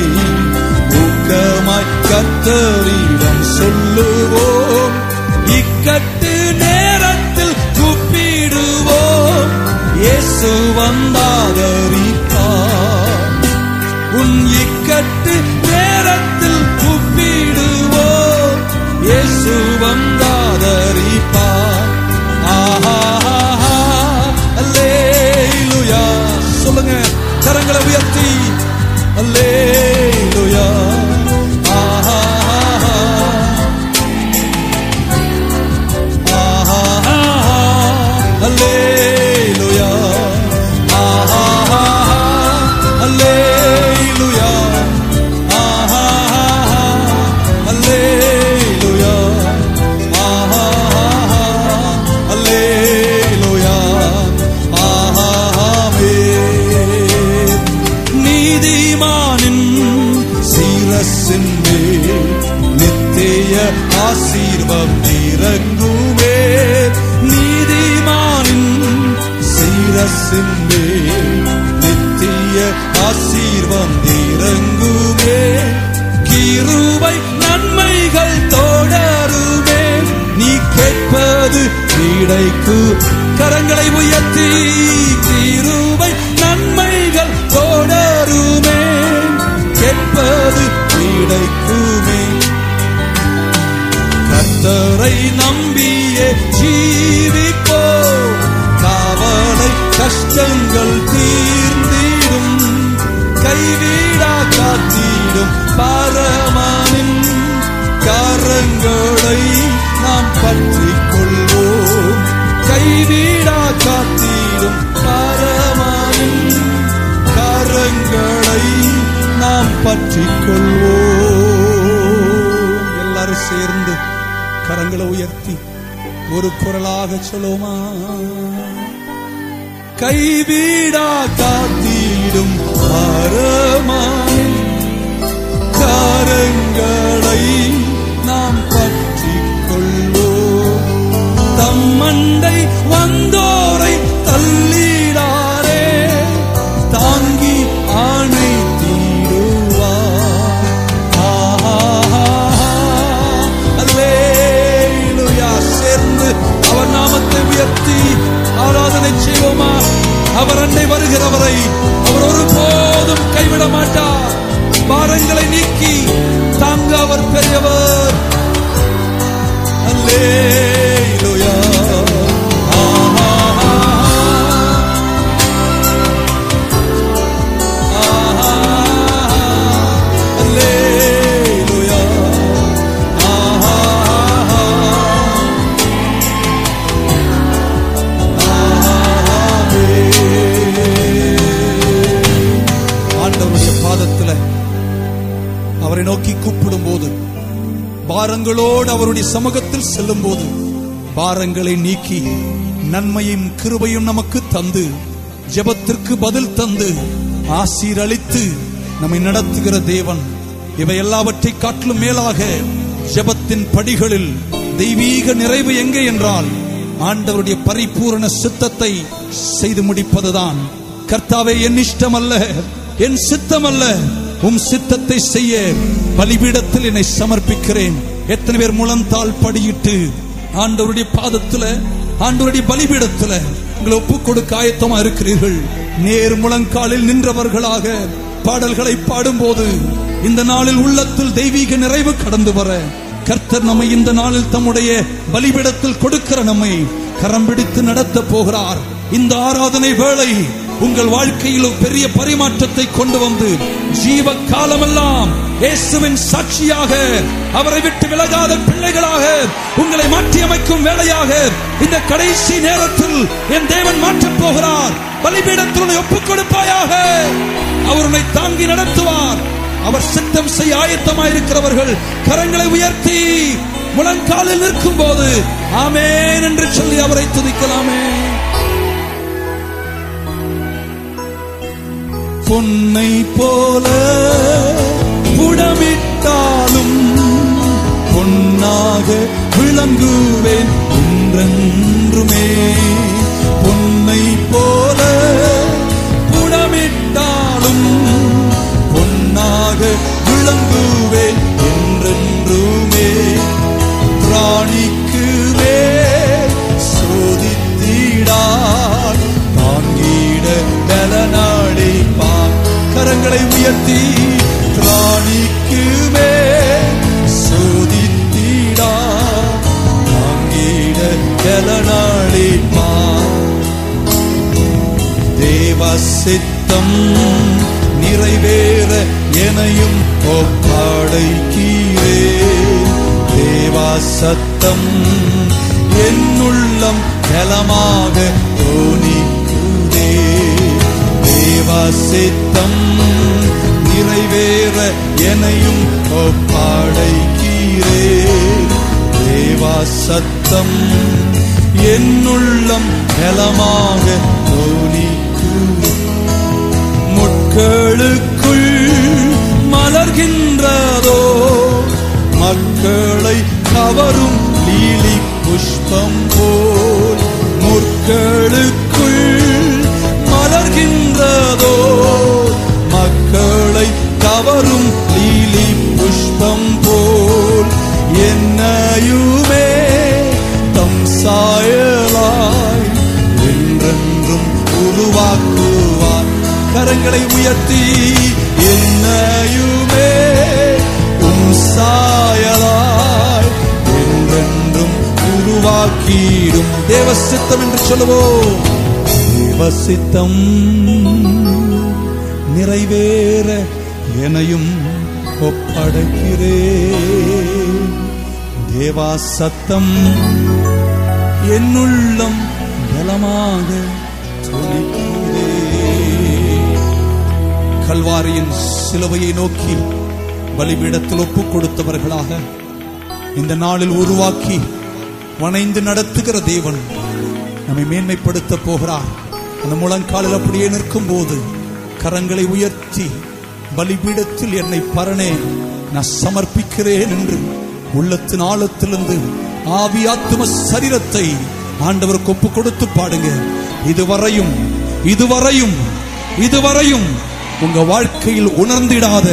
ஊக்கமாய் கத்தரிடம் சொல்லுவோம் இக்கட்டு நேரத்தில் கூப்பிடுவோம் இயேசுவம் சொல்லுங்க. கரங்களை உயர்த்தி. கிடைக்கு கரங்களை உயர்த்தி தீருவை நன்மைகள் தொடருமே. கேட்பது கிடைக்குமே. கத்தரை நம்பியே ஜீவிப்போ. காவலை கஷ்டங்கள் தீர்ந்திடும். கைவிடா காத்திடும் பரமானின் கரங்களை நாம் பற்றிக் ஒரு குரலாக சொல்லுமா கைவிடா காத்திடும் மரமாய் கரங்களை செய்வோமா? அவர் அன்னை வருகிறவரை அவர் ஒருபோதும் கைவிட மாட்டார். பாரங்களை நீக்கி தாங்க அவர் பெரியவர். அல்லே. பாரங்களோடு அவருடைய சமூகத்தில் செல்லும் போது பாரங்களை நீக்கி நன்மையும் கிருபையும் நமக்கு தந்து ஜெபத்திற்கு பதில் தந்து ஆசீரளித்து நம்மை நடத்துகிற தேவன். இவை எல்லாவற்றை காட்டிலும் மேலாக ஜெபத்தின் படிகளில் தெய்வீக நிறைவு எங்கே என்றால் ஆண்டவருடைய பரிபூரண சித்தத்தை செய்து முடிப்பதுதான். கர்த்தாவே என் இஷ்டம் அல்ல என் சித்தம் அல்ல உம் சித்தத்தை செய்ய பலிபீடத்தில் என்னை சமர்ப்பிக்கிறேன். எத்தனை பேர் முழந்தால் படியிட்டு ஆண்டவருடைய பாதத்துல ஆண்டவருடைய பலிபீடத்துல உங்களை ஒப்பு கொடுக்க ஆயத்தமா இருக்கிறீர்கள். நேர் முழங்காலில் நின்றவர்களாக பாடல்களை பாடும்போது இந்த நாளில் உள்ளத்தில் தெய்வீக நிறைவு கடந்து வர கர்த்தர் நம்மை இந்த நாளில் தம்முடைய பலிபீடத்தில் கொடுக்கிற நம்மை கரம் பிடித்து நடத்த போகிறார். இந்த ஆராதனை வேளை உங்கள் வாழ்க்கையில் ஒரு பெரிய பரிமாற்றத்தை கொண்டு வந்து ஜீவ காலமெல்லாம் இயேசுவின் சாட்சியாக அவரை விட்டு விலகாத பிள்ளைகளாக உங்களை மாற்றியமைக்கும் வேலையாக இந்த கடைசி நேரத்தில் என் தேவன் மாற்றப் போகிறார். பலிபீடத்தில் ஒப்புக் கொடுப்பாயாக. அவர் உன்னை தாங்கி நடத்துவார். அவர் சித்தம் செய்ய ஆயத்தமாயிருக்கிறவர்கள் கரங்களை உயர்த்தி முழங்காலில் நிற்கும் போது ஆமேன் என்று சொல்லி அவரை துதிக்கலாமே. பொன்னை போல புடமிட்டாலும் பொன்னாக விளங்குவேன் என்றென்றுமே. கரங்களை உயர்த்தி பிராணிக்கு மேல் சோதித்திடார் தாங்கிட தேவ சித்தம் நிறைவேற எனையும் ஒப்படைக்கீரே தேவா சத்தம் என்னுள்ளம் நலமாக தோணி தேவா சித்தம் நிறைவேற எனையும் ஒப்படைக்கீரே தேவா சத்தம் என்னுள்ளம் பலமாக தோணிக்குதே முட்களுக்குள் மலர்கின்றதோ மக்களை கவரும் லீலி புஷ்பம் போல் முற்களுக்கு கரங்களை உயர்த்தி என்னையுமே உம் சாயலாய் என்றென்றும் உருவாக்கிடும். தேவசித்தம் என்று சொல்லுவோம். தேவசித்தம் நிறைவேற எனையும் ஒப்படைக்கிறேன். தேவா சத்தம் என்னுள்ளம் பலமாக கல்வாரியின் சிலுவையை நோக்கி பலிபீடத்தில் ஒப்பு கொடுத்தவர்களாக இந்த நாளில் உருவாக்கி வணைந்து நடத்துகிற தேவன் நம்மை மேன்மைப்படுத்த போகிறார். அந்த முழங்காலில் அப்படியே நிற்கும் போது கரங்களை உயர்த்தி பலிபீடத்தில் என்னை பரணே நான் சமர்ப்பிக்கிறேன் என்று உள்ளத்தின் ஆழத்திலிருந்து ஆவி ஆத்தும சரீரத்தை ஆண்டவருக்கு ஒப்பு கொடுத்து பாடுங்க. இதுவரையும் இதுவரையும் இதுவரையும் உங்க வாழ்க்கையில் உணர்ந்திடாத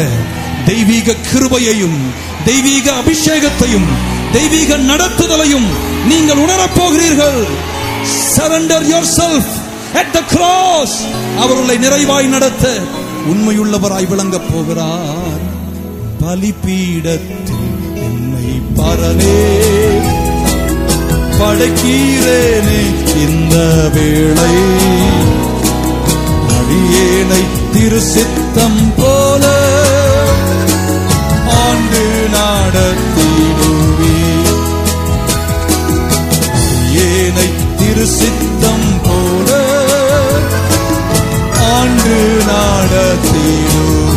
தெய்வீக கிருபையையும் தெய்வீக அபிஷேகத்தையும் தெய்வீக நடத்துதலையும் நீங்கள் உணரப் போகிறீர்கள் surrender yourself at the cross அவர்களை நிறைவாய் நடத்த உண்மையுள்ளவராய் விளங்கப் போகிறார். பலிபீடத்தில் என்னை பரனே படைக்கிறேனே இந்த வேளை. அடியேனை திரு சித்தம் போல ஆண்டு நாடத்திடுவே. ஏனை திரு சித்தம் போல ஆண்டு நாடத்திடுவே.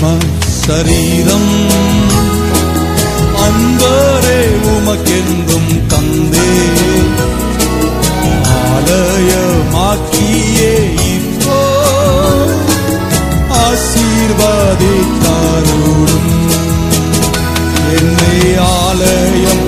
ஆவியோடாத்ம சரீரம். அன்பரே உமக்கென்றும் தந்தே. ஆலயமாக்கியே இப்போ. ஆசீர்வாதித்தாருடும். என்னை ஆலயம்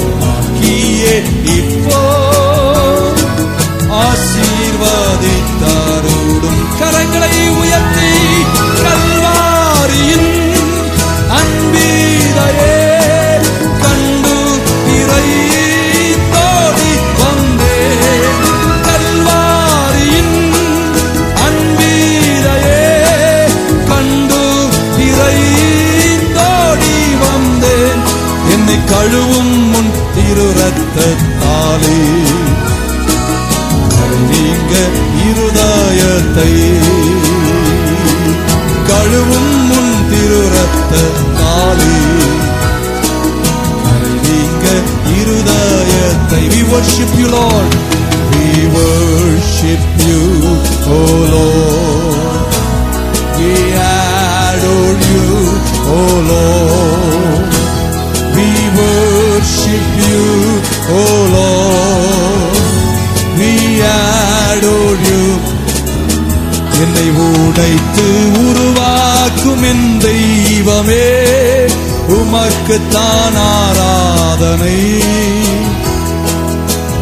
திரு ரத்தத்தாலே நீங்க இருதயத்தை கழுவும் முன் திரு ரத்தத்தாலே நீங்க இருதயத்தை we worship you lord we worship you oh lord we adore you oh lord we worship you oh lord we adore you என்னை உடைத்து உருவாக்கும் என் தெய்வமே உமக்குத்தான் ஆராதனை.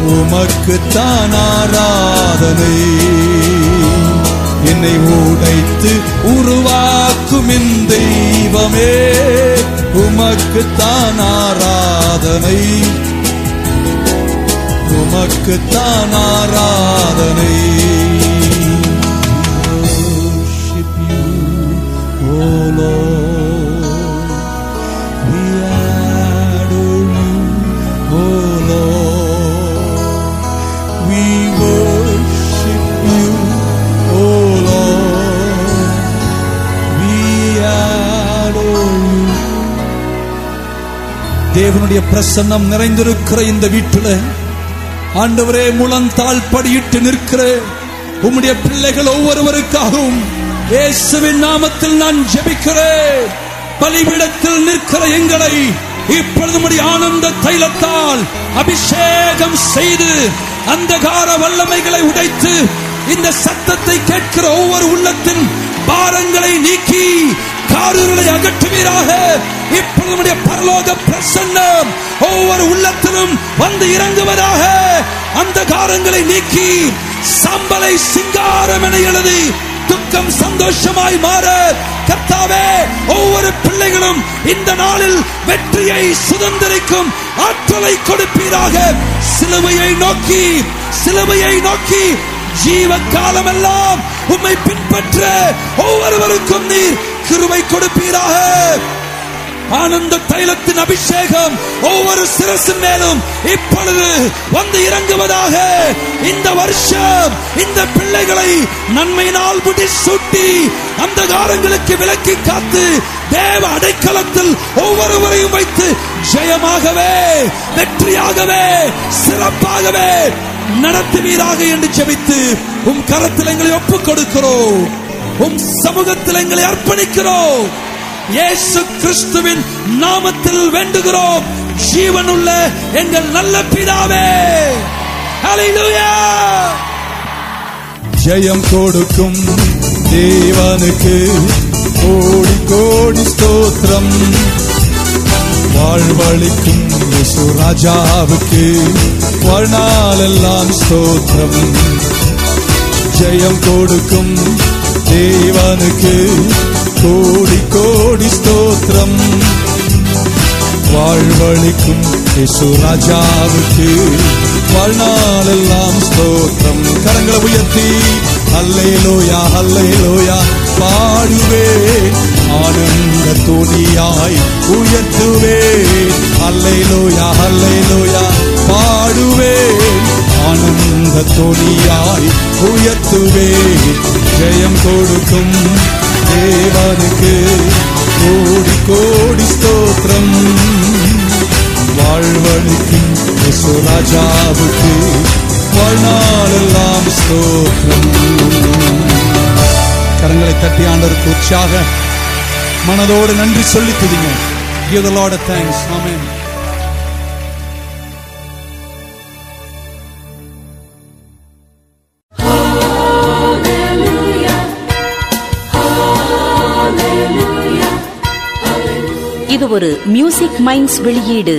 உமக்குத்தான் ஆராதனை. என்னை உடைத்து உருவாக்கும் என் தெய்வமே உமக்குத்தான் ஆராதனை. உமக்குத்தான் ஆராதனை தேவனுடைய பிரசன்னம் நிறைந்திருக்கிற இந்த வீட்டில் ஆண்டவரே முழந்தாள் படியிட்டு நிற்கிற. உம்முடைய பிள்ளைகள் ஒவ்வொருவருக்காகவும் இயேசுவின் நாமத்தில் நான் ஜெபிக்கிறேன் பலிவிடத்தில் நிற்கிற எங்களை இப்பொழுது ஆனந்த தைலத்தால் அபிஷேகம் செய்து அந்தகார வல்லமைகளை உடைத்து இந்த சத்தத்தை கேட்கிற ஒவ்வொரு உள்ளத்தின் பாரங்களை நீக்கி காரூர்களை அகற்றுவீராக. இப்பொழுது நம்முடைய பரலோக பிரசன்னம் ஒவ்வொரு உள்ளத்திலும் வந்து இறங்குவதாக அந்த காரங்களை நீக்கி சம்பலை சிங்காரம் என எழுதி துக்கம் சந்தோஷமாய் மாற கத்தாவே ஒவ்வொரு பிள்ளைகளும் இந்த நாளில் வெற்றியை சுதந்திரிக்கும் ஆற்றலை கொடுப்பீராக. சிலுவையை நோக்கி சிலுவையை நோக்கி ஜீவ காலமெல்லாம் உம்மை பின்பற்ற ஒவ்வொருவருக்கும் நீர் கிருவை கொடுப்பீராக. ஆனந்த தைலத்தின் அபிஷேகம் ஒவ்வொரு சிறசு மேலும் இப்பொழுது வந்து இறங்குவதாக இந்த வருஷம் இந்த பிள்ளைகளை நன்மையினால் முடி சூட்டி அந்த காலங்களுக்கு விலக்கி காத்து தேவ அடைக்கலத்தில் ஒவ்வொருவரையும் வைத்து ஜெயமாகவே வெற்றியாகவே சிறப்பாகவே நடத்துவீராக என்று செபித்து உம் கரத்தில் எங்களை ஒப்புக் கொடுக்கிறோம் உம் சமூகத்தில் எங்களை அர்ப்பணிக்கிறோம். இயேசு கிறிஸ்துவின் நாமத்தில் வேண்டுகிறோம். ஜீவனுள்ள எங்கள் நல்ல பிதாவே. ஜெயம் கொடுக்கும் தேவனுக்கு கோடி கோடி ஸ்தோத்திரம். வாழ்வழிக்கும் இயேசு ராஜாவுக்கு வாழ்நாளெல்லாம் ஸ்தோத்திரம். ஜெயம் கொடுக்கும் தேவனுக்கு கோடி கோடி ஸ்தோத்திரம். வாழ்வழிக்கும் இயேசு ராஜாவுக்கு வாழ்நாளெல்லாம் ஸ்தோத்திரம். கரங்களை உயர்த்தி அல்லை லோயா அல்லை லோயா பாடுவே. ஆனந்த துணியாய் லோயா அல்லை லோயா பாடுவே. ஆனந்த துணியாய் உயர்த்துவே. ஜெயம் கொடுக்கும் தேவனுக்கு கோடி கோடி ஸ்தோத்திரம். வாழ்வழிக்கும் ராஜாவுக்கு வாழ்நாளெல்லாம் ஸ்தோத்திரம். கரங்களை தட்டி ஆண்டவருக்கு உற்சாக மனதோடு நன்றி சொல்லி துதிங்க give the இது ஒரு மியூசிக் மைண்ட்ஸ் வெளியீடு.